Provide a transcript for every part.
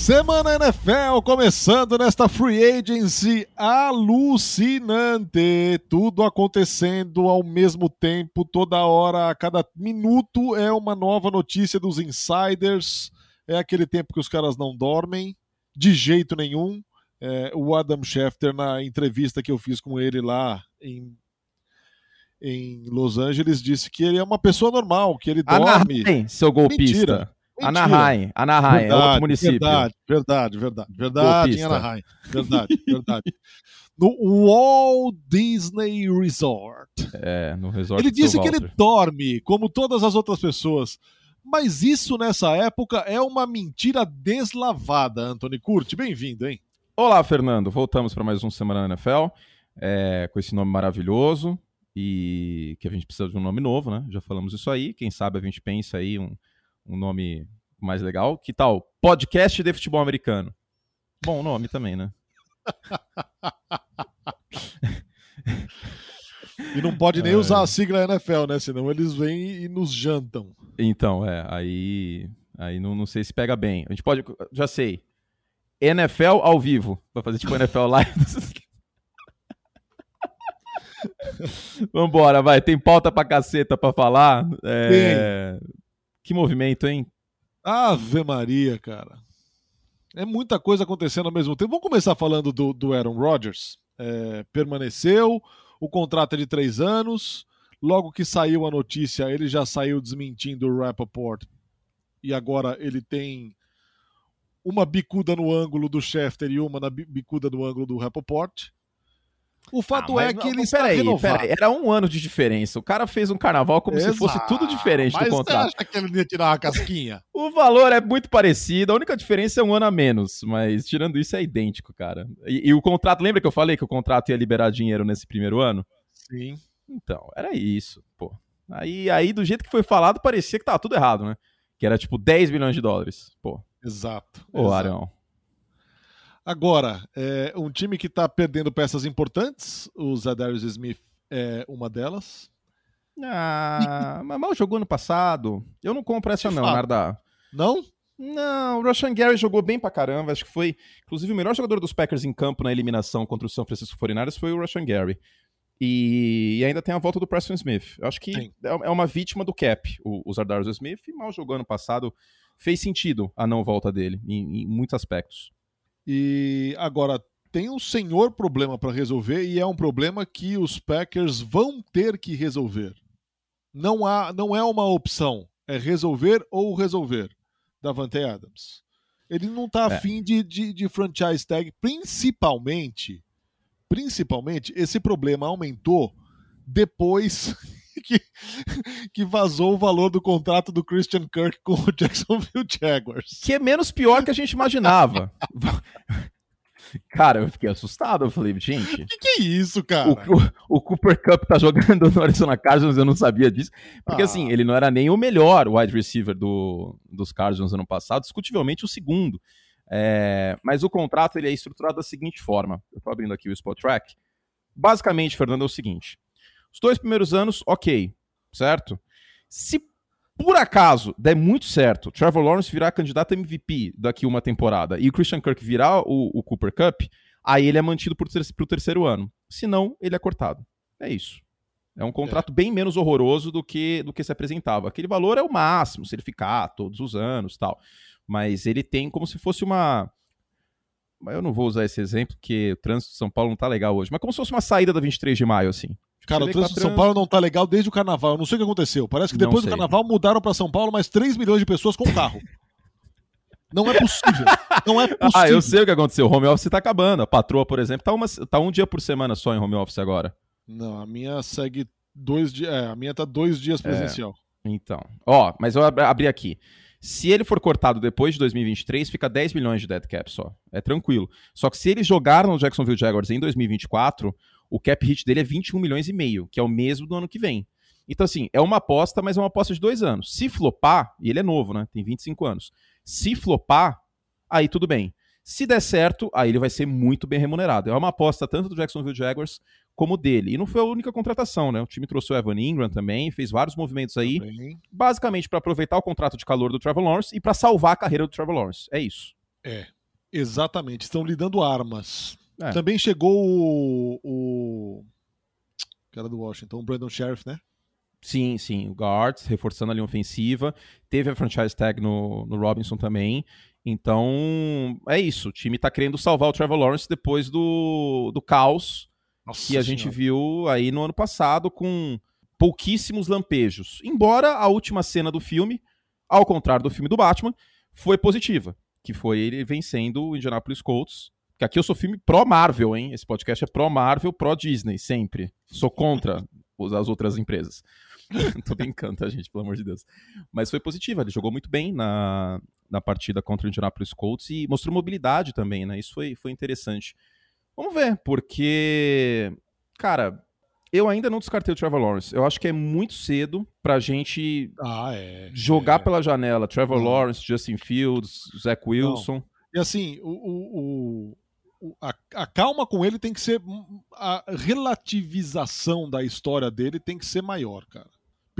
Semana NFL começando nesta free agency alucinante. Tudo acontecendo ao mesmo tempo, toda hora, a cada minuto é uma nova notícia dos insiders. É aquele tempo que os caras não dormem, de jeito nenhum. É, o Adam Schefter, na entrevista que eu fiz com ele lá em, em Los Angeles, disse que ele é uma pessoa normal, que ele dorme. Anaheim, seu golpista. Mentira. Anaheim, Anaheim, é outro município. Verdade, verdade, verdade. Verdade em Anaheim. Verdade, verdade. No Walt Disney Resort. É, no resort Ele disse que ele dorme, como todas as outras pessoas. Mas isso nessa época é uma mentira deslavada, Anthony Curti. Bem-vindo, hein? Olá, Fernando. Voltamos para mais um Semana na NFL, é, com esse nome maravilhoso e que a gente precisa de um nome novo, né? Já falamos isso aí. Quem sabe a gente pensa aí um, um nome mais legal. Que tal? Podcast de futebol americano. Bom nome também, né? E não pode nem É. usar a sigla NFL, né? Senão eles vêm e nos jantam. Então, é, aí, aí não, não sei se pega bem. A gente pode, já sei. NFL ao vivo. Vai fazer tipo NFL Live. Vambora, vai. Tem pauta pra caceta pra falar. É, Que movimento, hein? Ave Maria, cara. É muita coisa acontecendo ao mesmo tempo. Vamos começar falando do, do Aaron Rodgers. É, permaneceu, o contrato é de três anos. Logo que saiu a notícia, ele já saiu desmentindo o Rappaport. E agora ele tem uma bicuda no ângulo do Schefter e uma na bi- bicuda no ângulo do Rappaport. O fato Ah, é mas que ele está peraí, renovado. peraí. Era um ano de diferença. O cara fez um carnaval como se fosse tudo diferente Mas do contrato. Você acha que ele ia tirar uma casquinha? O valor é muito parecido, a única diferença é um ano a menos, mas tirando isso é idêntico, cara. E, e o contrato, lembra que eu falei que o contrato ia liberar dinheiro nesse primeiro ano? Sim. Então, era isso, pô. Aí, aí do jeito que foi falado, parecia que tava tudo errado, né? Que era tipo 10 milhões de dólares. Pô, Exato. ô exato. Arão. Agora, é, um time que está perdendo peças importantes, o Zadarius Smith é uma delas. Ah, mas mal jogou ano passado. Eu não compro essa não. Narda. Não? Não, o Rashan Gary jogou bem pra caramba. Acho que foi, inclusive, o melhor jogador dos Packers em campo na eliminação contra o São Francisco 49ers foi o Rashan Gary. E, e ainda tem a volta do Preston Smith. Eu acho que Sim. é é uma vítima do cap, o, o Zardarius Smith, e mal jogou ano passado. Fez sentido a não volta dele, em, em muitos aspectos. E agora, tem um senhor problema para resolver e é um problema que os Packers vão ter que resolver. Não, há, não é uma opção, é resolver ou resolver. Davante Adams. Ele não está É. afim de, de, de franchise tag, principalmente, principalmente, esse problema aumentou depois que, que vazou o valor do contrato do Christian Kirk com o Jacksonville Jaguars. Que é menos pior que a gente imaginava. Cara, eu fiquei assustado. Eu falei, gente, Que que é isso, cara? o, o- o Cooper Cup tá jogando no Arizona Cardinals, eu não sabia disso. Porque Ah. assim, ele não era nem o melhor wide receiver do, dos Cardinals ano passado, discutivelmente o segundo. É, mas o contrato ele é estruturado da seguinte forma. Eu tô abrindo aqui o Spot Track. Basicamente, Fernando, é o seguinte: os dois primeiros anos, ok, certo? Se por acaso der muito certo, Trevor Lawrence virar candidato a MVP daqui uma temporada e o Christian Kirk virar o, o Cooper Cup, aí ele é mantido ter, pro terceiro ano. Se não, ele é cortado. É isso. É um contrato bem menos horroroso do que, do que se apresentava. Aquele valor é o máximo, se ele ficar todos os anos tal. Mas ele tem como se fosse uma. Eu não vou usar esse exemplo, porque o trânsito de São Paulo não tá legal hoje. Mas como se fosse uma saída da 23 de maio, assim. Cara, o trânsito tá de São trans- Paulo não tá legal desde o carnaval. Eu não sei o que aconteceu. Parece que depois do carnaval mudaram pra São Paulo mais 3 milhões de pessoas com carro. Não é possível. Não é possível. Ah, eu sei o que aconteceu. O home office tá acabando. A patroa, por exemplo, tá, uma, tá um dia por semana só em home office agora. Não, a minha segue dois dias. É, a minha tá dois É. dias presencial. Então. Ó, mas eu ab- abri aqui. Se ele for cortado depois de 2023, fica 10 milhões de dead cap só. É tranquilo. Só que se ele jogar no Jacksonville Jaguars em 2024, o cap hit dele é 21 milhões e meio, que é o mesmo do ano que vem. Então, assim, é uma aposta, mas é uma aposta de dois anos. Se flopar, e ele é novo, né? Tem 25 anos. Se flopar, aí tudo bem. Se der certo, aí ele vai ser muito bem remunerado. É uma aposta tanto do Jacksonville Jaguars como dele. E não foi a única contratação, né? O time trouxe o Evan Ingram também, fez vários movimentos aí, Bem, basicamente para aproveitar o contrato de calor do Trevor Lawrence e para salvar a carreira do Trevor Lawrence. É isso. É, exatamente. Estão lhe dando armas. É. Também chegou o, o cara do Washington, o Brandon Sheriff, né? Sim, sim, o guards, reforçando a linha ofensiva. Teve a franchise tag no, no Robinson também. Então, é isso. O time tá querendo salvar o Trevor Lawrence depois do, do caos Nossa que a gente viu aí no ano passado com pouquíssimos lampejos. Embora a última cena do filme, ao contrário do filme do Batman, foi positiva. Que foi ele vencendo o Indianapolis Colts. Que aqui eu sou filme pró-Marvel, hein? Esse podcast é pró-Marvel, pró-Disney, sempre. Sou contra as outras empresas. Tô brincando, tá, gente? Pelo amor de Deus. Mas foi positiva, ele jogou muito bem na, na partida contra o Indianapolis Colts e mostrou mobilidade também, né? Isso foi, foi interessante. Vamos ver, porque, cara, eu ainda não descartei o Trevor Lawrence. Eu acho que é muito cedo pra gente ah, é, jogar é. pela janela. Trevor não. Lawrence, Justin Fields, Zach Wilson. Não. E assim, o, o, a, a, calma com ele tem que ser. A relativização da história dele tem que ser maior, cara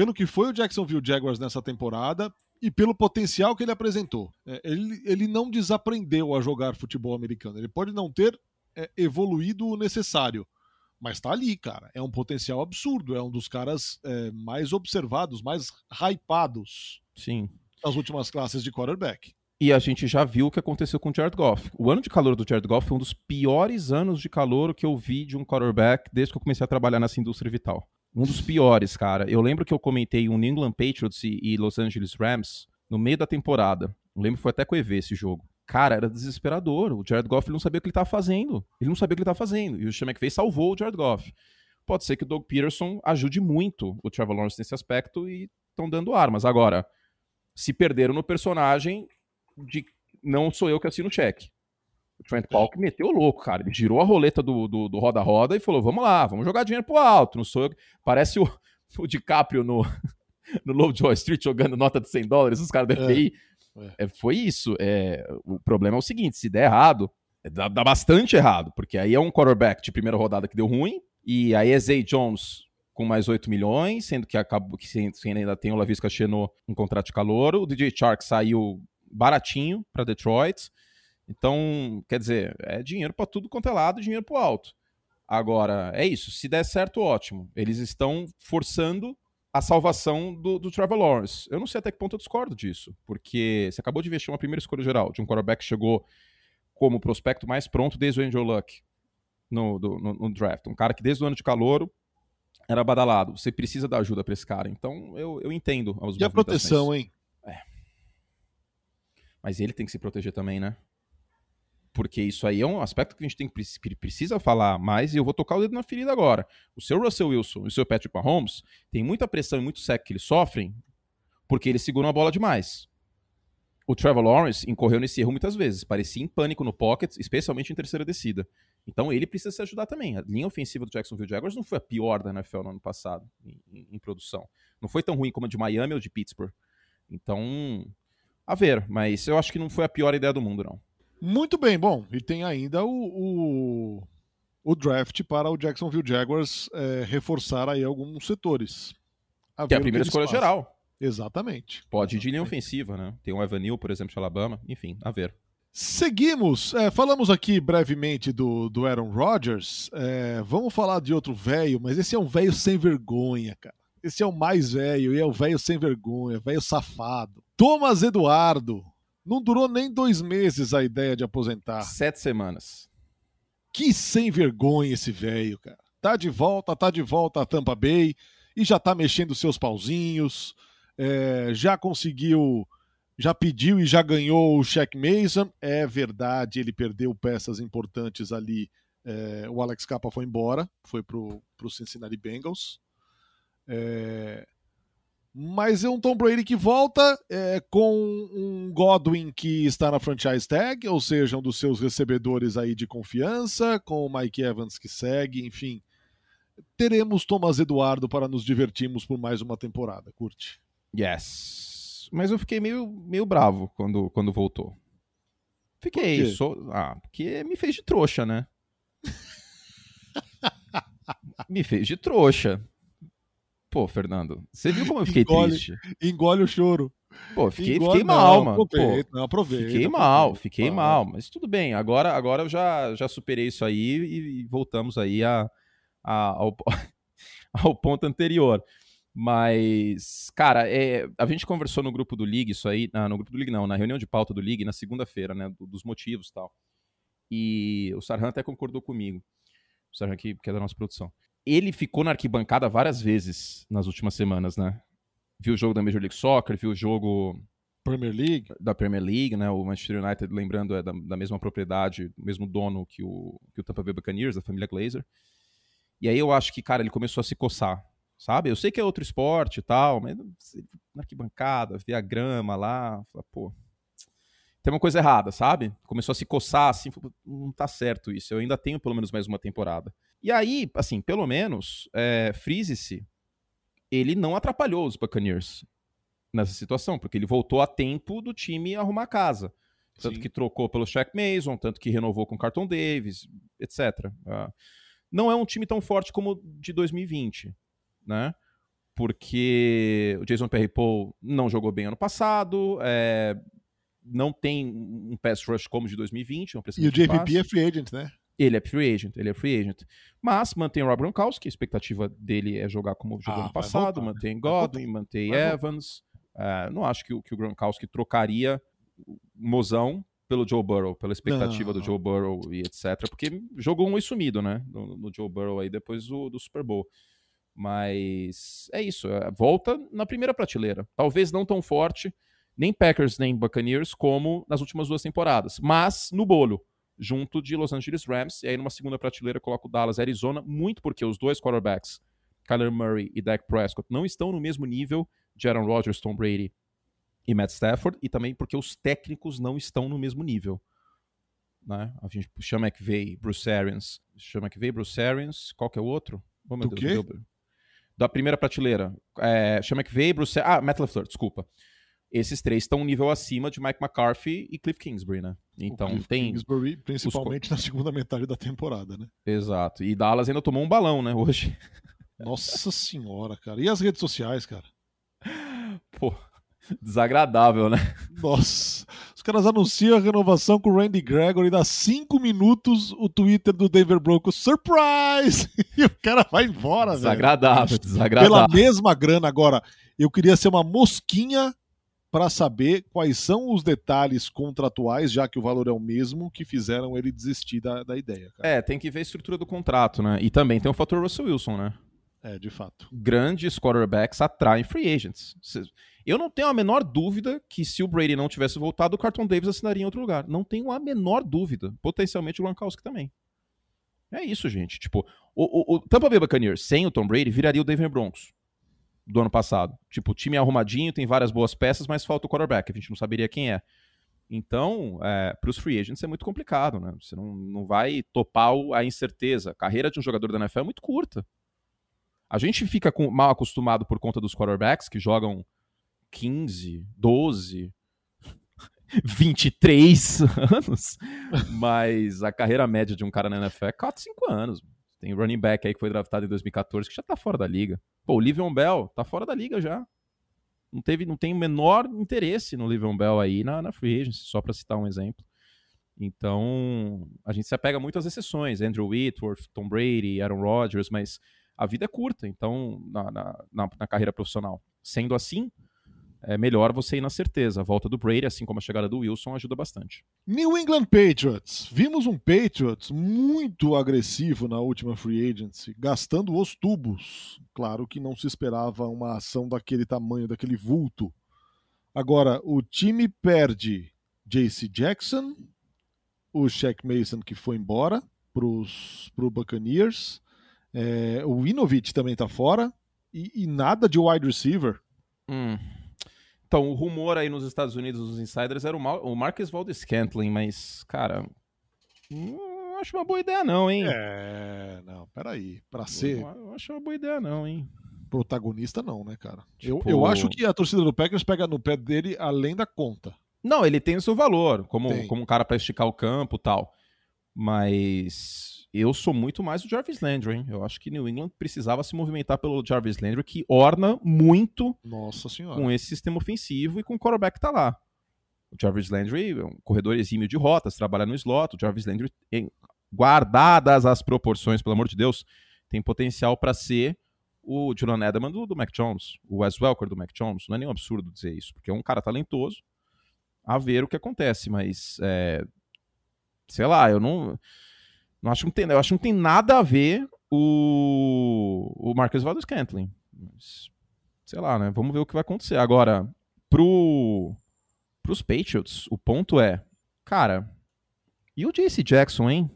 pelo que foi o Jacksonville Jaguars nessa temporada e pelo potencial que ele apresentou. É, ele, ele não desaprendeu a jogar futebol americano. Ele pode não ter é, evoluído o necessário, mas está ali, cara. É um potencial absurdo. É um dos caras é, mais observados, mais hypados Sim. das últimas classes de quarterback. E a gente já viu o que aconteceu com o Jared Goff. O ano de calor do Jared Goff foi um dos piores anos de calor que eu vi de um quarterback desde que eu comecei a trabalhar nessa indústria vital. Um dos piores, cara. Eu lembro que eu comentei um New England Patriots e, Los Angeles Rams no meio da temporada. Eu lembro que foi até com o EV esse jogo. Cara, era desesperador. O Jared Goff não sabia o que ele estava fazendo. Ele não sabia o que ele estava fazendo. E o Sean McVay salvou o Jared Goff. Pode ser que o Doug Peterson ajude muito o Trevor Lawrence nesse aspecto e estão dando armas. Agora, se perderam no personagem de não sou eu que assino o cheque. O Trent Paulk meteu o louco, cara. Ele girou a roleta do roda-roda e falou: vamos lá, vamos jogar dinheiro pro alto. Não sou eu. Parece o, o DiCaprio no, no Lovejoy Street jogando nota de 100 dólares, os caras da FBI. É. É, foi isso. É, o problema é o seguinte: se der errado, é, dá, dá, bastante errado, porque aí é um quarterback de primeira rodada que deu ruim, e aí é Zay Jones com mais 8 milhões, sendo que acabou que ainda tem o Lavisca Chenot em contrato de calor, o DJ Shark saiu baratinho para Detroit. Então, quer dizer, é dinheiro para tudo quanto é lado, dinheiro para o alto. Agora, é isso. Se der certo, ótimo. Eles estão forçando a salvação do, do Trevor Lawrence. Eu não sei até que ponto eu discordo disso, porque você acabou de investir uma primeira escolha geral de um quarterback que chegou como prospecto mais pronto desde o Angel Luck no, do, no, no draft. Um cara que desde o ano de calor era badalado. Você precisa dar ajuda para esse cara. Então, eu, eu entendo as E a proteção, hein? Mas ele tem que se proteger também, né? porque isso aí é um aspecto que a gente tem que precisa falar mais e eu vou tocar o dedo na ferida agora. O seu Russell Wilson e o seu Patrick Mahomes tem muita pressão e muito sec que eles sofrem porque eles seguram a bola demais. O Trevor Lawrence incorreu nesse erro muitas vezes, parecia em pânico no pocket, especialmente em terceira descida. Então ele precisa se ajudar também. A linha ofensiva do Jacksonville Jaguars não foi a pior da NFL no ano passado em, em, em produção. Não foi tão ruim como a de Miami ou de Pittsburgh. Então, a ver, mas eu acho que não foi a pior ideia do mundo, não. Muito bem, bom, e tem ainda o, o, o draft para o Jacksonville Jaguars é, reforçar aí alguns setores. A que é a primeira escolha fazem. geral. Exatamente. Pode ir de linha ofensiva, né? Tem o Evan Neal, por exemplo, de Alabama, enfim, a ver. Seguimos, é, falamos aqui brevemente do, do Aaron Rodgers. É, vamos falar de outro velho, mas esse é um velho sem vergonha, cara. Esse é o mais velho e é o velho sem vergonha, velho safado. Thomas Eduardo, não durou nem dois meses a ideia de aposentar. Sete semanas. Que sem vergonha esse velho, cara. Tá de volta, tá de volta a Tampa Bay e já tá mexendo seus pauzinhos. É, já conseguiu, já pediu e já ganhou o Shaq Mason. É verdade, ele perdeu peças importantes ali. É, o Alex Capa foi embora, foi pro, pro Cincinnati Bengals. É, mas é um Tom Brady que volta é, com um Godwin que está na franchise tag, ou seja, um dos seus recebedores aí de confiança, com o Mike Evans que segue, enfim. Teremos Thomas Eduardo para nos divertirmos por mais uma temporada, curte. Yes. Mas eu fiquei meio, meio bravo quando, quando voltou. Fiquei. Por. Ah, porque me fez de trouxa, né? me fez de trouxa. Pô, Fernando, você viu como eu fiquei engole, triste? Engole o choro. Pô, fiquei, fiquei mal, mano. Aproveita, Pô, aproveita. Fiquei aproveita, mal, fiquei mal. Mas tudo bem, agora, agora eu já, já superei isso aí e, voltamos aí a, a ao, ao ponto anterior. Mas, cara, é, a gente conversou no grupo do League, isso aí. Ah, no grupo do League não, na reunião de pauta do League, na segunda-feira, né? dos motivos e tal. E o Sarhan até concordou comigo. O Sarhan que, que é da nossa produção. Ele ficou na arquibancada várias vezes nas últimas semanas, né? Viu o jogo da Major League Soccer, viu o jogo. Premier League? Da Premier League, né? O Manchester United, lembrando, é da, da mesma propriedade, mesmo dono que o, que o Tampa Bay Buccaneers, da família Glazer. E aí eu acho que, cara, ele começou a se coçar sabe? Eu sei que é outro esporte e tal, mas na arquibancada, ver a grama lá, fala, pô, tem uma coisa errada, sabe? Começou a se coçar assim, não tá certo isso, eu ainda tenho pelo menos mais uma temporada. E aí, assim, pelo menos, é, Freeze-se, ele não atrapalhou os Buccaneers nessa situação, porque ele voltou a tempo do time arrumar a casa. Tanto Sim. que trocou pelo Shaq Mason, tanto que renovou com o Carton Davis, etc. Ah, não é um time tão forte como o de 2020, né? Porque o Jason Perry-Paul não jogou bem ano passado, é, não tem um pass rush como o de 2020. e o JPP é free agent, né? Ele é free agent, ele é free agent. Mas mantém o Rob Gronkowski, a expectativa dele é jogar como jogou ah, ano passado, voltar, mantém né? Godwin, mantém Evans. Uh, não acho que o, que o Gronkowski trocaria Mozão pelo Joe Burrow, pela expectativa não. do Joe Burrow e etc. Porque jogou um e sumido, né? No, no Joe Burrow aí depois do, do Super Bowl. Mas é isso, é, volta na primeira prateleira. Talvez não tão forte, nem Packers nem Buccaneers, como nas últimas duas temporadas, mas no bolo, junto de Los Angeles Rams. E aí numa segunda prateleira coloco Dallas Arizona, muito porque os dois quarterbacks, Kyler Murray e Dak Prescott, não estão no mesmo nível de Aaron Rodgers, Tom Brady e Matt Stafford, e também porque os técnicos não estão no mesmo nível. Né? A gente chama McVay, Bruce Arians, chama McVay, Bruce Arians, qual que é o outro? Oh, meu Do Deus, quê? da primeira prateleira. É, Sean McVay, Bruce... Ah, Matt LaFleur, desculpa. Esses três estão um nível acima de Mike McCarthy e Cliff Kingsbury, né? Então Cliff tem... Kingsbury, principalmente os... na segunda metade da temporada, né? Exato. E Dallas ainda tomou um balão, né, hoje. Nossa senhora, cara. E as redes sociais, cara? Pô, desagradável, né? Nossa. Os caras anunciam a renovação com o Randy Gregory, dá cinco minutos o Twitter do Denver Broncos, surprise! E o cara vai embora, desagradável, velho. Desagradável, Pela mesma grana. Agora, eu queria ser uma mosquinha para saber quais são os detalhes contratuais, já que o valor é o mesmo, que fizeram ele desistir da, da ideia. Cara. É, tem que ver a estrutura do contrato, né? E também tem o fator Russell Wilson, né? É, de fato. Grandes quarterbacks atraem free agents. Eu não tenho a menor dúvida que se o Brady não tivesse voltado, o Carton Davis assinaria em outro lugar. Não tenho a menor dúvida. Potencialmente o Gronkowski também. É isso, gente. Tipo, o, o, o Tampa Bay Buccaneers sem o Tom Brady viraria o Denver Broncos do ano passado. Tipo, o time é arrumadinho, tem várias boas peças, mas falta o quarterback. A gente não saberia quem é. Então, é, para os free agents é muito complicado, né? Você não, não vai topar a incerteza. A carreira de um jogador da NFL é muito curta. A gente fica com, mal acostumado por conta dos quarterbacks que jogam 15, 12, 23 anos, mas a carreira média de um cara na NFL é 4, 5 anos. Tem running back aí que foi draftado em 2014 que já tá fora da liga. Pô, o Livion Bell tá fora da liga já. Não, teve, não tem o menor interesse no Livion Bell aí na, na free agency, só para citar um exemplo. Então, a gente se apega muito às exceções. Andrew Whitworth, Tom Brady, Aaron Rodgers, mas a vida é curta, então, na, na, na, na carreira profissional. Sendo assim, é melhor você ir na certeza. A volta do Brady, assim como a chegada do Wilson, ajuda bastante. New England Patriots. Vimos um Patriots muito agressivo na última free agency, gastando os tubos. Claro que não se esperava uma ação daquele tamanho, daquele vulto. Agora, o time perde JC Jackson, o Shaq Mason que foi embora para o Buccaneers, é, o Winovich também está fora e, e, nada de wide receiver. Hum. Então, o rumor aí nos Estados Unidos, dos insiders, era o, Mar o Marcus Valdes Scantling, mas, cara, não acho uma boa ideia não, hein? É, não, peraí. Pra ser... Não acho uma boa ideia não, hein? Protagonista não, né, cara? Tipo... Eu, eu acho que a torcida do Packers pega no pé dele além da conta. Não, ele tem o seu valor, como, como um cara para esticar o campo e tal. Mas eu sou muito mais o Jarvis Landry, hein? Eu acho que New England precisava se movimentar pelo Jarvis Landry, que orna muito com esse sistema ofensivo e com o quarterback que tá lá. O Jarvis Landry é um corredor exímio de rotas, trabalha no slot. O Jarvis Landry, guardadas as proporções, pelo amor de Deus, tem potencial para ser o Julian Edelman do, do Mac Jones, o Wes Welker do Mac Jones. Não é nenhum absurdo dizer isso, porque é um cara talentoso. A ver o que acontece, mas é, sei lá, eu não, não acho que não tem, eu acho que não tem nada a ver o, o Marcus Valdez Scantling. Mas, sei lá, né? Vamos ver o que vai acontecer. Agora, pro, pros Patriots, o ponto é, cara, e o JC Jackson, hein?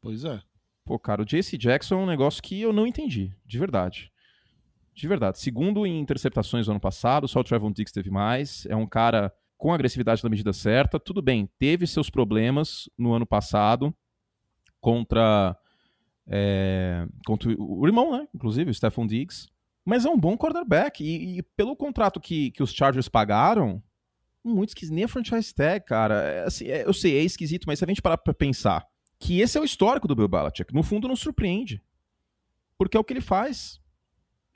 Pois é. Pô, cara, o JC Jackson é um negócio que eu não entendi, de verdade. De verdade. Segundo em interceptações no ano passado, só o Trevon Diggs teve mais. É um cara com agressividade na medida certa. Tudo bem, teve seus problemas no ano passado contra, é, contra o irmão, né? Inclusive, o Stephon Diggs. Mas é um bom quarterback. E, e pelo contrato que, que os Chargers pagaram, muito esquisito. Nem a franchise tag, cara. É, assim, é, eu sei, é esquisito, mas se a gente parar pra pensar que esse é o histórico do Bill Belichick, no fundo não surpreende. Porque é o que ele faz.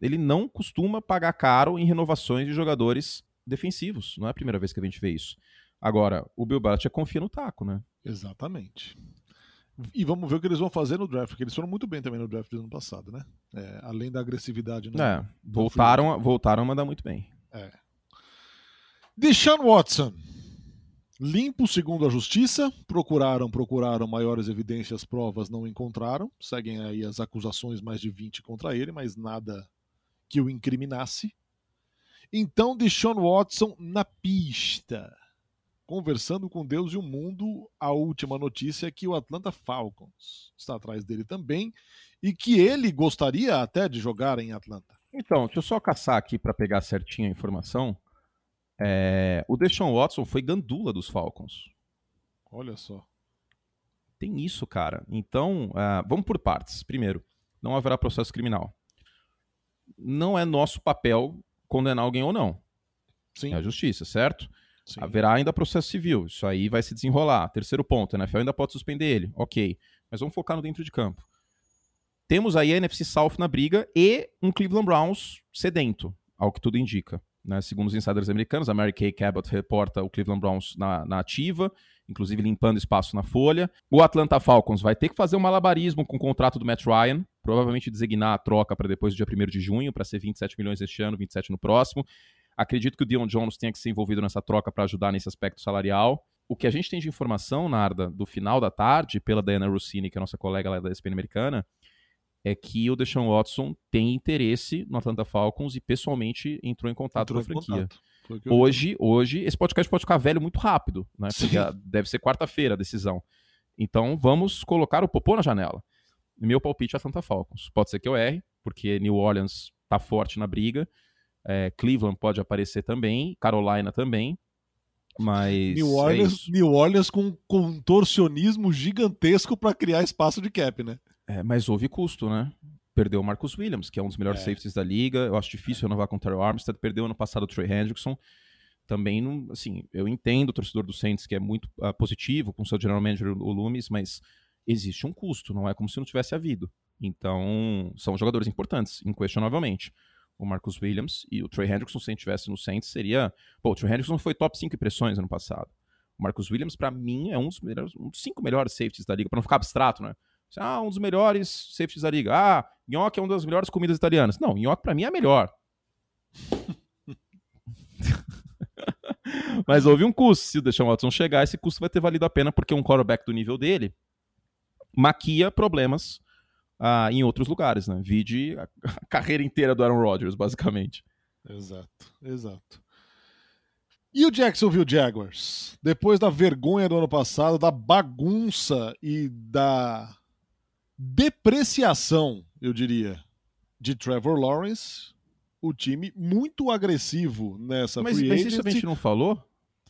Ele não costuma pagar caro em renovações de jogadores defensivos. Não é a primeira vez que a gente vê isso. Agora, o Bill Belichick confia no taco, né? Exatamente. E vamos ver o que eles vão fazer no draft, porque eles foram muito bem também no draft do ano passado, né? É, além da agressividade. No, É, voltaram, a- voltaram a mandar muito bem. É. Deshaun Watson. Limpo segundo a justiça. Procuraram, procuraram maiores evidências, provas, não encontraram. Seguem aí as acusações, mais de 20 contra ele, mas nada que o incriminasse. Então, Deshaun Watson na pista. Conversando com Deus e o mundo, a última notícia é que o Atlanta Falcons está atrás dele também e que ele gostaria até de jogar em Atlanta. Então, deixa eu só caçar aqui para pegar certinho a informação. É, o Deshaun Watson foi gandula dos Falcons. Olha só. Tem isso, cara. Então, ah, vamos por partes. Primeiro, não haverá processo criminal. Não é nosso papel condenar alguém ou não. Sim, É a justiça, certo? Sim. Haverá ainda processo civil. Isso aí vai se desenrolar. Terceiro ponto, a NFL ainda pode suspender ele. Ok. Mas vamos focar no dentro de campo. Temos aí a NFC South na briga e um Cleveland Browns sedento, ao que tudo indica. né? Segundo os insiders americanos, a Mary Kay Cabot reporta o Cleveland Browns na, na ativa, inclusive limpando espaço na folha. O Atlanta Falcons vai ter que fazer um malabarismo com o contrato do Matt Ryan, provavelmente designar a troca para depois do dia 1 de junho, para ser 27 milhões este ano, 27 no próximo. Acredito que o Dion Jones tenha que ser envolvido nessa troca para ajudar nesse aspecto salarial. O que a gente tem de informação, Narda, do final da tarde, pela Diana Rossini, que é a nossa colega lá da ESPN americana, é que o Deshaun Watson tem interesse no Atlanta Falcons e pessoalmente entrou em contato Entrou com a franquia. Hoje, hoje, esse podcast pode ficar velho muito rápido, né? Porque deve ser quarta-feira a decisão. Então vamos colocar o popô na janela. Meu palpite é Atlanta Falcons. Pode ser que eu erre, porque New Orleans tá forte na briga. É, Cleveland pode aparecer também, Carolina também. Mas. New é Orleans, isso. New Orleans com um contorcionismo gigantesco para criar espaço de cap, né? É, mas houve custo, né? Perdeu o Marcus Williams, que é um dos melhores É. safeties da liga. Eu acho difícil renovar com o Terry Armstead. Perdeu ano passado o Trey Hendrickson. Também, não, assim, eu entendo o torcedor do Saints que é muito ah, positivo com o seu general manager, o Loomis, mas existe um custo, não é como se não tivesse havido. Então, são jogadores importantes, inquestionavelmente. O Marcus Williams e o Trey Hendrickson, se a gente tivesse no Saints, seria... Pô, o Trey Hendrickson foi top 5 impressões ano passado. O Marcus Williams, pra mim, é um dos, melhores, um dos cinco melhores safeties da liga, pra não ficar abstrato, né? Ah, um dos melhores safeties da liga. Ah, nhoque é uma das melhores comidas italianas. Não, nhoque pra mim é a melhor. Mas houve um custo. Se o Deshaun Watson chegar, esse custo vai ter valido a pena, porque um quarterback do nível dele maquia problemas ah, em outros lugares, né? Vide a, carreira inteira do Aaron Rodgers, basicamente. Exato, exato. E o Jacksonville Jaguars? Depois da vergonha do ano passado, da bagunça e da depreciação, eu diria, de Trevor Lawrence, o time muito agressivo nessa Mas, free mas isso a gente não falou?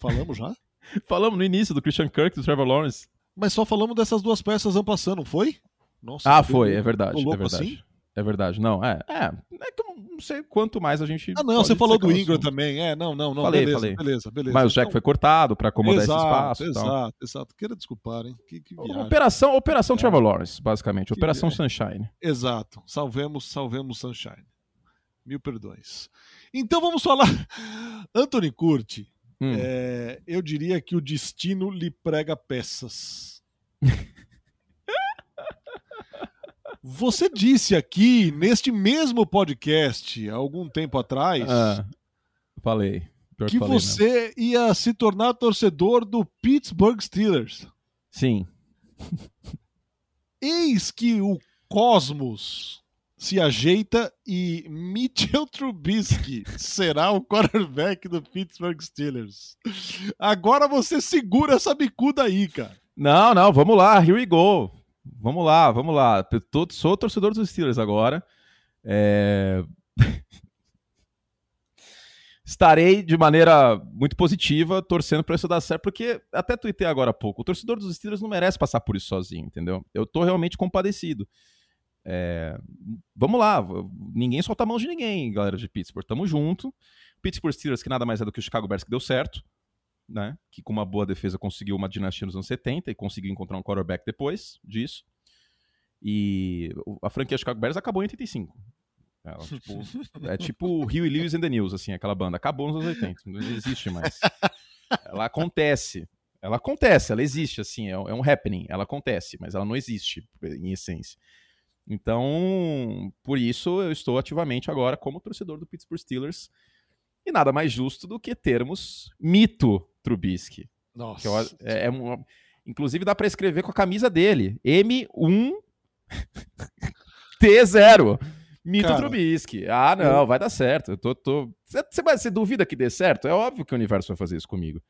Falamos já? Falamos no início do Christian Kirk e do Trevor Lawrence. Mas só falamos dessas duas peças ano passado, não foi? Nossa, Ah, foi, é verdade, é louco verdade. assim? É É verdade. Não, é. É, é que eu não sei quanto mais a gente. Ah, não, você falou do Ingram assunto. também. É, não, não, não. Falei, beleza, falei. beleza, beleza. Mas o Jack então... foi cortado para acomodar exato, esse espaço. Exato, exato. Queira desculpar, hein? Que, que operação, operação é. Trevor Lawrence, basicamente. Operação é. Sunshine. Exato. Salvemos, salvemos Sunshine. Mil perdões. Então vamos falar. Anthony Curti. Hum. É, eu diria que o destino lhe prega peças. Você disse aqui, neste mesmo podcast, há algum tempo atrás. Ah, falei. que falei, você não. ia se tornar torcedor do Pittsburgh Steelers. Sim. Eis que o Cosmos se ajeita e Mitchell Trubisky será o quarterback do Pittsburgh Steelers. Agora você segura essa bicuda aí, cara. Não, não, vamos lá, here we go. Vamos lá, vamos lá. Tô, sou torcedor dos Steelers agora. É... Estarei de maneira muito positiva torcendo para isso dar certo, porque até tuitei agora há pouco. O torcedor dos Steelers não merece passar por isso sozinho, entendeu? Eu tô realmente compadecido. É... Vamos lá, ninguém solta a mão de ninguém, galera de Pittsburgh. Tamo junto. Pittsburgh Steelers, que nada mais é do que o Chicago Bears que deu certo, né? Que com uma boa defesa conseguiu uma dinastia nos anos 70 e conseguiu encontrar um quarterback depois disso. E a franquia Chicago Bears acabou em 85. Ela, tipo, é tipo Rio e Lewis and the News, assim, aquela banda. Acabou nos anos 80, não existe mais. Ela acontece. Ela acontece, ela existe, assim, é, é um happening. Ela acontece, mas ela não existe, em essência. Então, por isso eu estou ativamente agora como torcedor do Pittsburgh Steelers. E nada mais justo do que termos mito Trubisky. Nossa. Eu, é, é inclusive dá para escrever com a camisa dele. M1 T0. Mito Cara, Trubisky. Ah, não, eu... vai dar certo. Eu tô, tô... Você, você duvida que dê certo? É óbvio que o universo vai fazer isso comigo.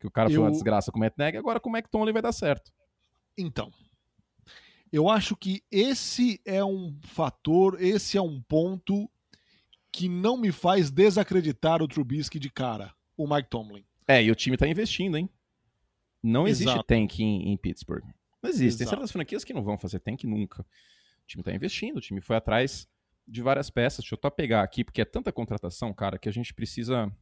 Que o cara eu... foi uma desgraça com o Matt Nagy, agora com o McTonley vai dar certo. Então, eu acho que esse é um fator, esse é um ponto que não me faz desacreditar o Trubisky de cara, o Mike Tomlin. É, e o time tá investindo, hein? Não existe Exato. tank em, em Pittsburgh. Não existe. Tem certas franquias que não vão fazer tank nunca. O time tá investindo, o time foi atrás de várias peças. Deixa eu só pegar aqui, porque é tanta contratação, cara, que a gente precisa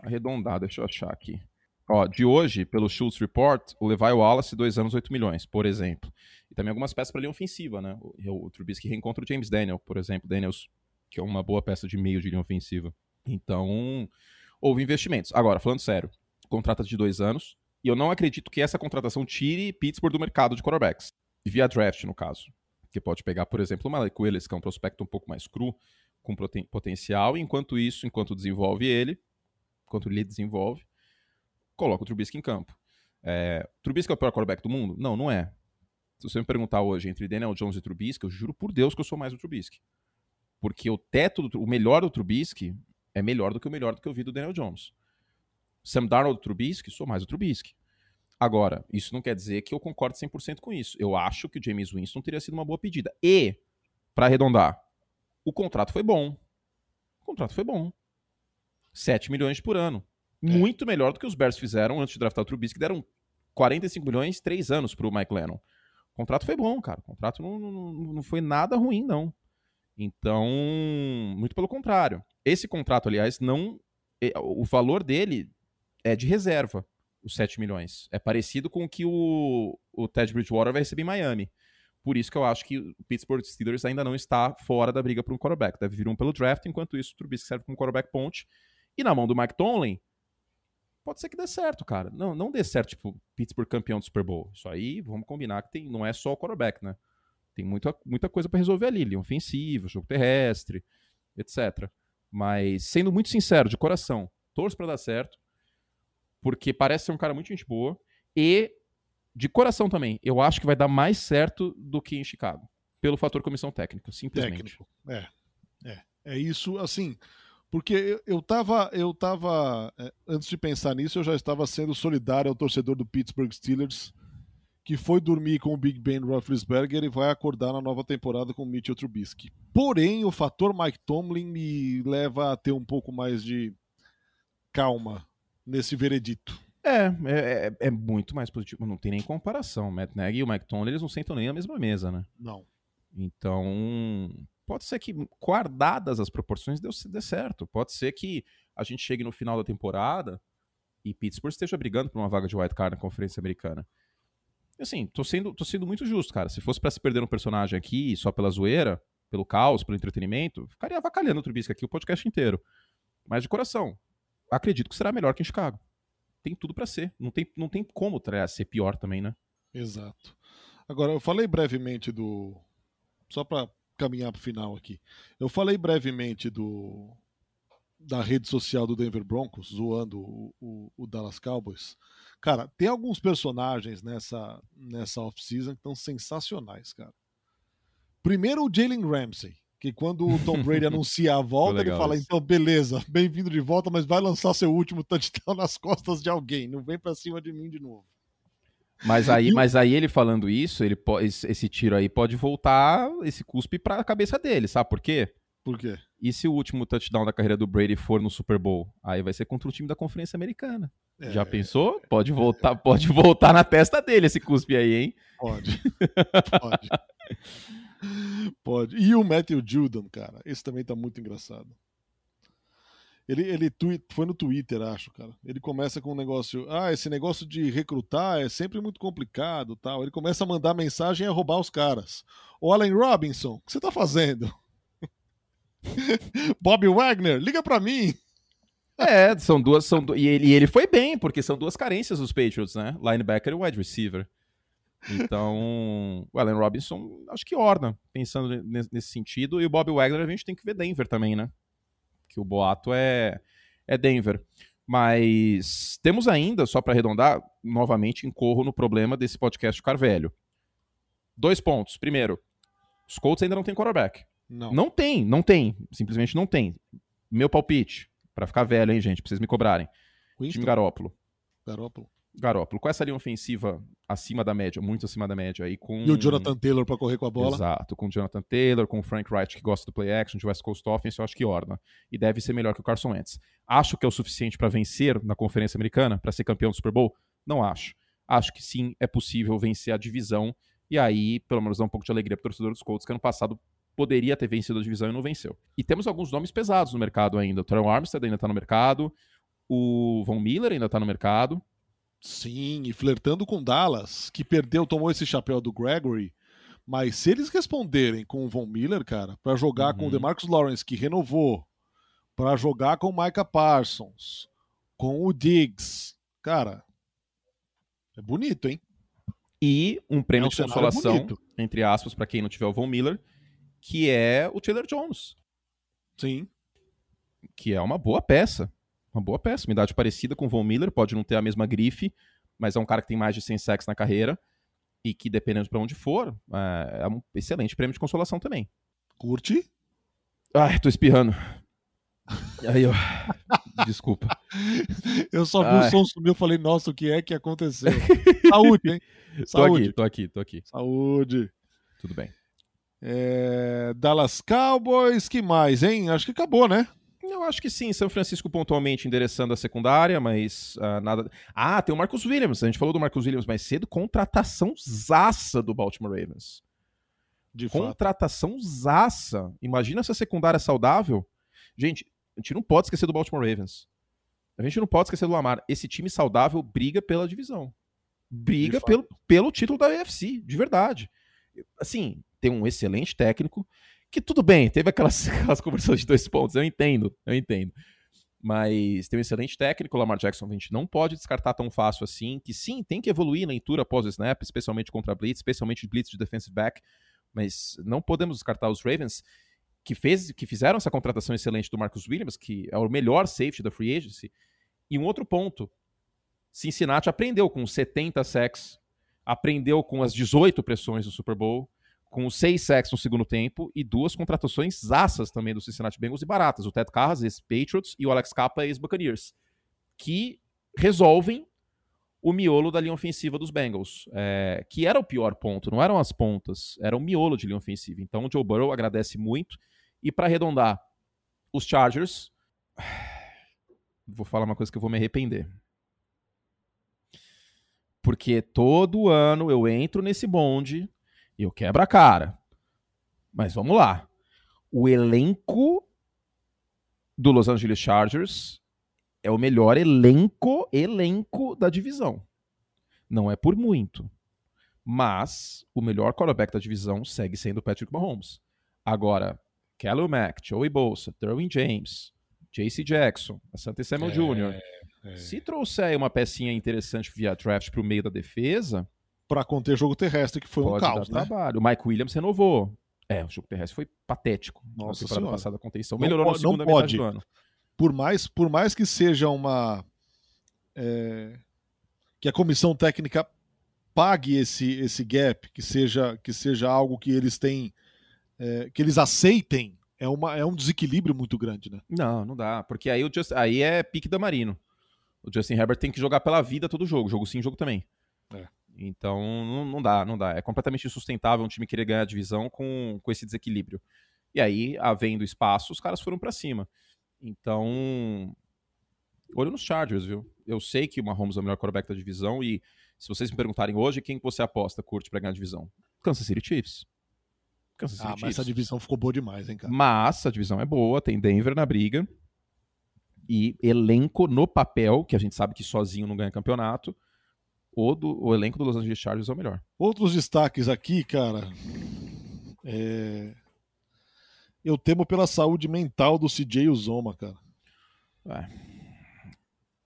arredondar. Deixa eu achar aqui. Ó, de hoje, pelo Schultz Report, o Levi Wallace, dois anos, 8 milhões, por exemplo. E também algumas peças para linha ofensiva, né? O, o Trubisky reencontra o James Daniel, por exemplo. Daniels, que é uma boa peça de meio de linha ofensiva. Então, houve investimentos. Agora, falando sério, contrata de dois anos, e eu não acredito que essa contratação tire Pittsburgh do mercado de quarterbacks. Via draft, no caso. Que pode pegar, por exemplo, o Malik Willis, que é um prospecto um pouco mais cru, com potencial, e enquanto isso, enquanto desenvolve ele, enquanto ele desenvolve, coloca o Trubisky em campo. É, Trubisky é o pior quarterback do mundo? Não, não é. Se você me perguntar hoje entre Daniel Jones e Trubisky, eu juro por Deus que eu sou mais o Trubisky. Porque o teto, do, o melhor do Trubisky é melhor do que o melhor do que eu vi do Daniel Jones. Sam Darnold Trubisky, sou mais o Trubisky. Agora, isso não quer dizer que eu concordo 100% com isso. Eu acho que o James Winston teria sido uma boa pedida. E, para arredondar, o contrato foi bom. O contrato foi bom. 7 milhões por ano. É. Muito melhor do que os Bears fizeram antes de draftar o Trubisky, que deram 45 milhões, 3 anos pro Mike Lennon. O contrato foi bom, cara. O contrato não, não, não foi nada ruim, não. Então, muito pelo contrário. Esse contrato, aliás, não. O valor dele é de reserva, os 7 milhões. É parecido com o que o, o Ted Bridgewater vai receber em Miami. Por isso que eu acho que o Pittsburgh Steelers ainda não está fora da briga por um quarterback. Deve vir um pelo draft, enquanto isso o Trubisky serve como quarterback ponte. E na mão do Mike Tomlin, pode ser que dê certo, cara. Não, não dê certo, tipo, Pittsburgh campeão do Super Bowl. Isso aí, vamos combinar que tem, não é só o quarterback, né? Tem muita, muita coisa para resolver ali. Linha ofensiva, jogo terrestre, etc. Mas, sendo muito sincero, de coração, torço para dar certo, porque parece ser um cara muito gente boa. E, de coração também, eu acho que vai dar mais certo do que em Chicago. Pelo fator comissão técnica, simplesmente. Técnico, é. É, é isso, assim, porque eu, eu tava, eu tava, é, antes de pensar nisso, eu já estava sendo solidário ao torcedor do Pittsburgh Steelers, que foi dormir com o Big Ben Roethlisberger e vai acordar na nova temporada com o Mitchell Trubisky. Porém, o fator Mike Tomlin me leva a ter um pouco mais de calma nesse veredito. É, é, é, é muito mais positivo. Não tem nem comparação. O Matt Nagy e o Mike Tomlin, eles não sentam nem na mesma mesa, né? Não. Então, pode ser que, guardadas as proporções, deu, dê certo. Pode ser que a gente chegue no final da temporada e Pittsburgh esteja brigando por uma vaga de wild card na Conferência Americana. Assim, tô sendo, tô sendo muito justo, cara. Se fosse para se perder um personagem aqui só pela zoeira, pelo caos, pelo entretenimento, ficaria avacalhando o Trubisky aqui o podcast inteiro. Mas de coração, acredito que será melhor que em Chicago. Tem tudo para ser. Não tem, não tem como ser pior também, né? Exato. Agora, eu falei brevemente do. Só para caminhar para o final aqui. Eu falei brevemente do da rede social do Denver Broncos, zoando o, o, o Dallas Cowboys. Cara, tem alguns personagens nessa, nessa off-season que estão sensacionais, cara. Primeiro o Jalen Ramsey, que quando o Tom Brady anuncia a volta, ele fala: isso. então, beleza, bem-vindo de volta, mas vai lançar seu último touchdown nas costas de alguém, não vem para cima de mim de novo. Mas aí, mas aí ele falando isso, ele esse tiro aí pode voltar esse cuspe para a cabeça dele, sabe por quê? Por quê? E se o último touchdown da carreira do Brady for no Super Bowl? Aí vai ser contra o time da Conferência Americana. É, Já pensou? Pode voltar, pode voltar na testa dele esse cuspe aí, hein? Pode. Pode. pode. E o Matthew Judon, cara. Esse também tá muito engraçado. Ele, ele tweet, foi no Twitter, acho, cara. Ele começa com um negócio. Ah, esse negócio de recrutar é sempre muito complicado tal. Ele começa a mandar mensagem e a roubar os caras. O Allen Robinson, o que você tá fazendo? Bob Wagner, liga para mim. É, são duas. São du... e, ele, e ele foi bem, porque são duas carências dos Patriots, né? Linebacker e wide receiver. Então, o Allen Robinson, acho que orna, pensando nesse sentido. E o Bob Wagner, a gente tem que ver Denver também, né? que o boato é, é Denver. Mas temos ainda, só para arredondar, novamente incorro no problema desse podcast ficar velho. Dois pontos. Primeiro, os Colts ainda não têm quarterback. Não. Não tem, não tem. Simplesmente não tem. Meu palpite, para ficar velho, hein, gente, pra vocês me cobrarem. Winston? Time Garópolo. Garópolo. Garópolo. Com essa linha ofensiva acima da média, muito acima da média aí com E o Jonathan Taylor para correr com a bola. Exato, com o Jonathan Taylor, com o Frank Wright que gosta do play action, de West Coast Offense, eu acho que orna e deve ser melhor que o Carson Wentz. Acho que é o suficiente para vencer na Conferência Americana, para ser campeão do Super Bowl? Não acho. Acho que sim, é possível vencer a divisão e aí, pelo menos, dar um pouco de alegria pro torcedor dos Colts, que ano passado poderia ter vencido a divisão e não venceu. E temos alguns nomes pesados no mercado ainda. O Terrell Armstead ainda tá no mercado, o Von Miller ainda tá no mercado, Sim, e flertando com Dallas, que perdeu, tomou esse chapéu do Gregory. Mas se eles responderem com o Von Miller, cara, para jogar uhum. com o uhum. DeMarcus Lawrence, que renovou, para jogar com o Micah Parsons, com o Diggs, cara, é bonito, hein? E um prêmio é um de consolação, entre aspas, para quem não tiver o Von Miller, que é o Taylor Jones. Sim. Que é uma boa peça. Uma boa peça, uma idade parecida com o Von Miller, pode não ter a mesma grife, mas é um cara que tem mais de 100 sacks na carreira e que, dependendo para onde for, é, é um excelente prêmio de consolação também. Curte? Ai, tô espirrando. Aí, ó. Desculpa. Eu só vi Ai. o som subir, eu falei, nossa, o que é que aconteceu? Saúde, hein? Saúde. Tô aqui, tô aqui, tô aqui. Saúde. Tudo bem. É... Dallas Cowboys, que mais, hein? Acho que acabou, né? Eu acho que sim, São Francisco pontualmente endereçando a secundária, mas uh, nada. Ah, tem o Marcus Williams. A gente falou do Marcus Williams mais cedo. Contratação zaça do Baltimore Ravens. De Contratação fato. zaça. Imagina essa secundária saudável. Gente, a gente não pode esquecer do Baltimore Ravens. A gente não pode esquecer do Lamar. Esse time saudável briga pela divisão. Briga pelo, pelo título da UFC, de verdade. Assim, tem um excelente técnico que tudo bem, teve aquelas, aquelas conversões de dois pontos, eu entendo, eu entendo. Mas tem um excelente técnico, o Lamar Jackson, a gente não pode descartar tão fácil assim, que sim, tem que evoluir na leitura após o snap, especialmente contra Blitz, especialmente Blitz de defensive back, mas não podemos descartar os Ravens, que, fez, que fizeram essa contratação excelente do Marcus Williams, que é o melhor safety da free agency. E um outro ponto, Cincinnati aprendeu com 70 sacks, aprendeu com as 18 pressões do Super Bowl, com seis sacks no segundo tempo e duas contratações zaças também do Cincinnati Bengals e baratas. O Ted Carras, ex-Patriots, e o Alex Capa, ex-Buccaneers, que resolvem o miolo da linha ofensiva dos Bengals, é, que era o pior ponto, não eram as pontas, era o miolo de linha ofensiva. Então o Joe Burrow agradece muito. E para arredondar, os Chargers. Vou falar uma coisa que eu vou me arrepender. Porque todo ano eu entro nesse bonde eu quebro a cara. Mas vamos lá. O elenco do Los Angeles Chargers é o melhor elenco, elenco da divisão. Não é por muito. Mas o melhor quarterback da divisão segue sendo o Patrick Mahomes. Agora, Khalil Mack, Joey Bolsa, Derwin James, J.C. Jackson, Asante Samuel é, Jr. É. Se trouxer uma pecinha interessante via draft para o meio da defesa... Para conter jogo terrestre, que foi um caos, né? trabalho. O Mike Williams renovou. É, o jogo terrestre foi patético. Nossa na temporada passada a contenção. Melhorou não, na segunda não pode. do ano. Por mais, por mais que seja uma... É, que a comissão técnica pague esse, esse gap, que seja, que seja algo que eles têm, é, que eles aceitem, é, uma, é um desequilíbrio muito grande, né? Não, não dá, porque aí, o Just, aí é pique da Marino. O Justin Herbert tem que jogar pela vida todo jogo, jogo sim, jogo também. É. Então não, não dá, não dá. É completamente insustentável um time querer ganhar a divisão com, com esse desequilíbrio. E aí, havendo espaço, os caras foram para cima. Então, olho nos Chargers, viu? Eu sei que o Mahomes é o melhor quarterback da divisão e se vocês me perguntarem hoje, quem você aposta, curte para ganhar a divisão? Kansas City Chiefs. Kansas City ah, Chiefs. mas essa divisão ficou boa demais, hein, cara? Mas a divisão é boa, tem Denver na briga. E elenco no papel, que a gente sabe que sozinho não ganha campeonato, o, do, o elenco do Los Angeles Chargers é o melhor. Outros destaques aqui, cara. É... Eu temo pela saúde mental do CJ Uzoma, cara. É.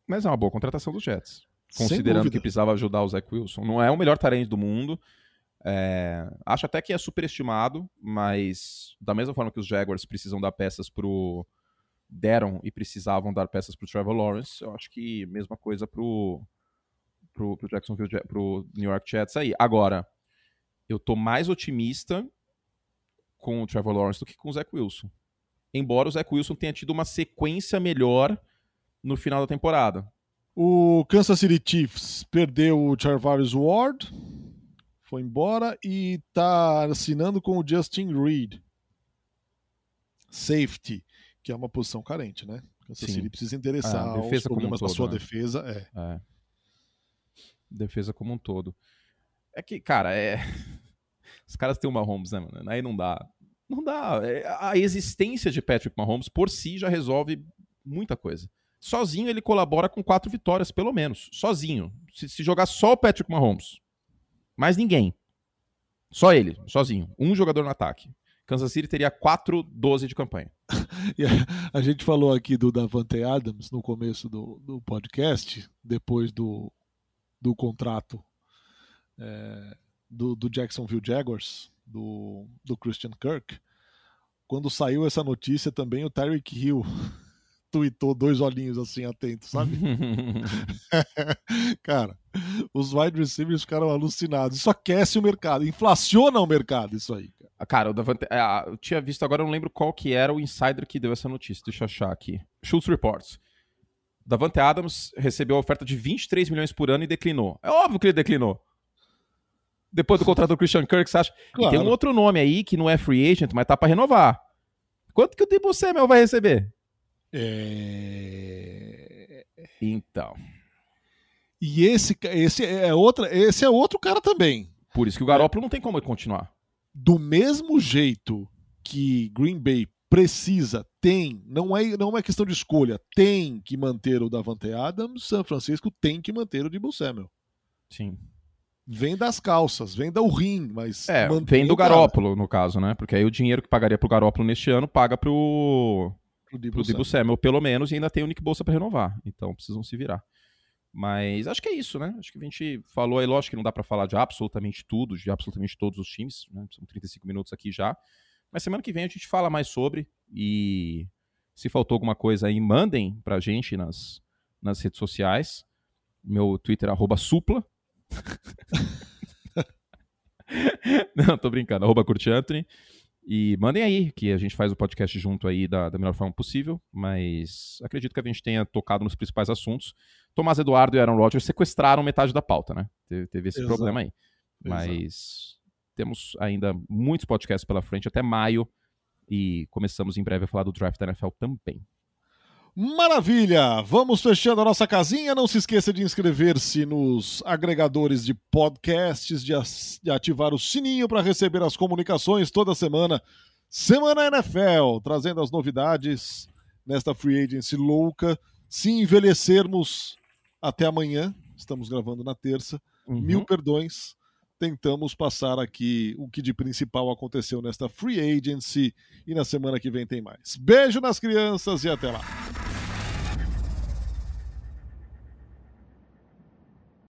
Mas é uma boa contratação dos Jets. Considerando que precisava ajudar o Zach Wilson. Não é o melhor talento do mundo. É... Acho até que é superestimado, mas da mesma forma que os Jaguars precisam dar peças pro. deram e precisavam dar peças pro Trevor Lawrence, eu acho que mesma coisa pro pro, pro Jacksonville, pro New York Jets aí. Agora, eu tô mais otimista com o Trevor Lawrence do que com o Zach Wilson. Embora o Zach Wilson tenha tido uma sequência melhor no final da temporada. O Kansas City Chiefs perdeu o Charvarius Ward, foi embora e tá assinando com o Justin Reed. Safety, que é uma posição carente, né? Kansas Sim. City precisa interessar ah, os problemas um todo, da sua né? defesa. É. é defesa como um todo. É que, cara, é. Os caras têm o Mahomes, né, mano? Aí não dá. Não dá. É, a existência de Patrick Mahomes por si já resolve muita coisa. Sozinho ele colabora com quatro vitórias, pelo menos. Sozinho. Se, se jogar só o Patrick Mahomes. Mais ninguém. Só ele, sozinho. Um jogador no ataque. Kansas City teria 4-12 de campanha. a, a, gente falou aqui do Davante Adams no começo do, do podcast, depois do, do contrato é, do, do, Jacksonville Jaguars, do, do Christian Kirk, quando saiu essa notícia também o Tyreek Hill tweetou dois olhinhos assim atentos, sabe? Cara, os wide receivers ficaram alucinados. Isso aquece o mercado, inflaciona o mercado, isso aí. Cara, ah, cara o Davante, é, eu tinha visto agora, eu não lembro qual que era o insider que deu essa notícia. Deixa eu achar aqui. Schultz Reports. Davante Adams recebeu a oferta de 23 milhões por ano e declinou. É óbvio que ele declinou. Depois do contrato do Christian Kirk, você acha? Claro. tem um outro nome aí que não é free agent, mas tá para renovar. Quanto que o Debo Samuel vai receber? É... Então. E esse, esse, é outra, esse é outro cara também. Por isso que o Garoppolo não tem como continuar. Do mesmo jeito que Green Bay precisa, tem, não é, não é questão de escolha, tem que manter o Davante Adams, São Francisco tem que manter o Debo Samuel. Sim. Vem das calças, vem do rim, mas. É, vem do Garópolo, no caso, né? Porque aí o dinheiro que pagaria pro Garópolo neste ano paga pro. Pro Debo, pro Samuel. pelo menos, e ainda tem o Nick Bolsa para renovar. Então precisam se virar. Mas acho que é isso, né? Acho que a gente falou aí, lógico que não dá para falar de absolutamente tudo, de absolutamente todos os times, né? São 35 minutos aqui já. Mas semana que vem a gente fala mais sobre e se faltou alguma coisa aí, mandem pra gente nas, nas redes sociais. Meu Twitter é supla. Não, tô brincando, arroba Anthony. E mandem aí, que a gente faz o podcast junto aí da, da melhor forma possível, mas acredito que a gente tenha tocado nos principais assuntos. Tomás Eduardo e Aaron Rodgers sequestraram metade da pauta, né? Teve, teve esse Exato. problema aí. Mas. Temos ainda muitos podcasts pela frente até maio e começamos em breve a falar do draft da NFL também. Maravilha! Vamos fechando a nossa casinha. Não se esqueça de inscrever-se nos agregadores de podcasts, de, ativar o sininho para receber as comunicações toda semana. Semana NFL, trazendo as novidades nesta free agency louca. Se envelhecermos até amanhã, estamos gravando na terça, uhum. mil perdões tentamos passar aqui o que de principal aconteceu nesta free agency e na semana que vem tem mais. Beijo nas crianças e até lá.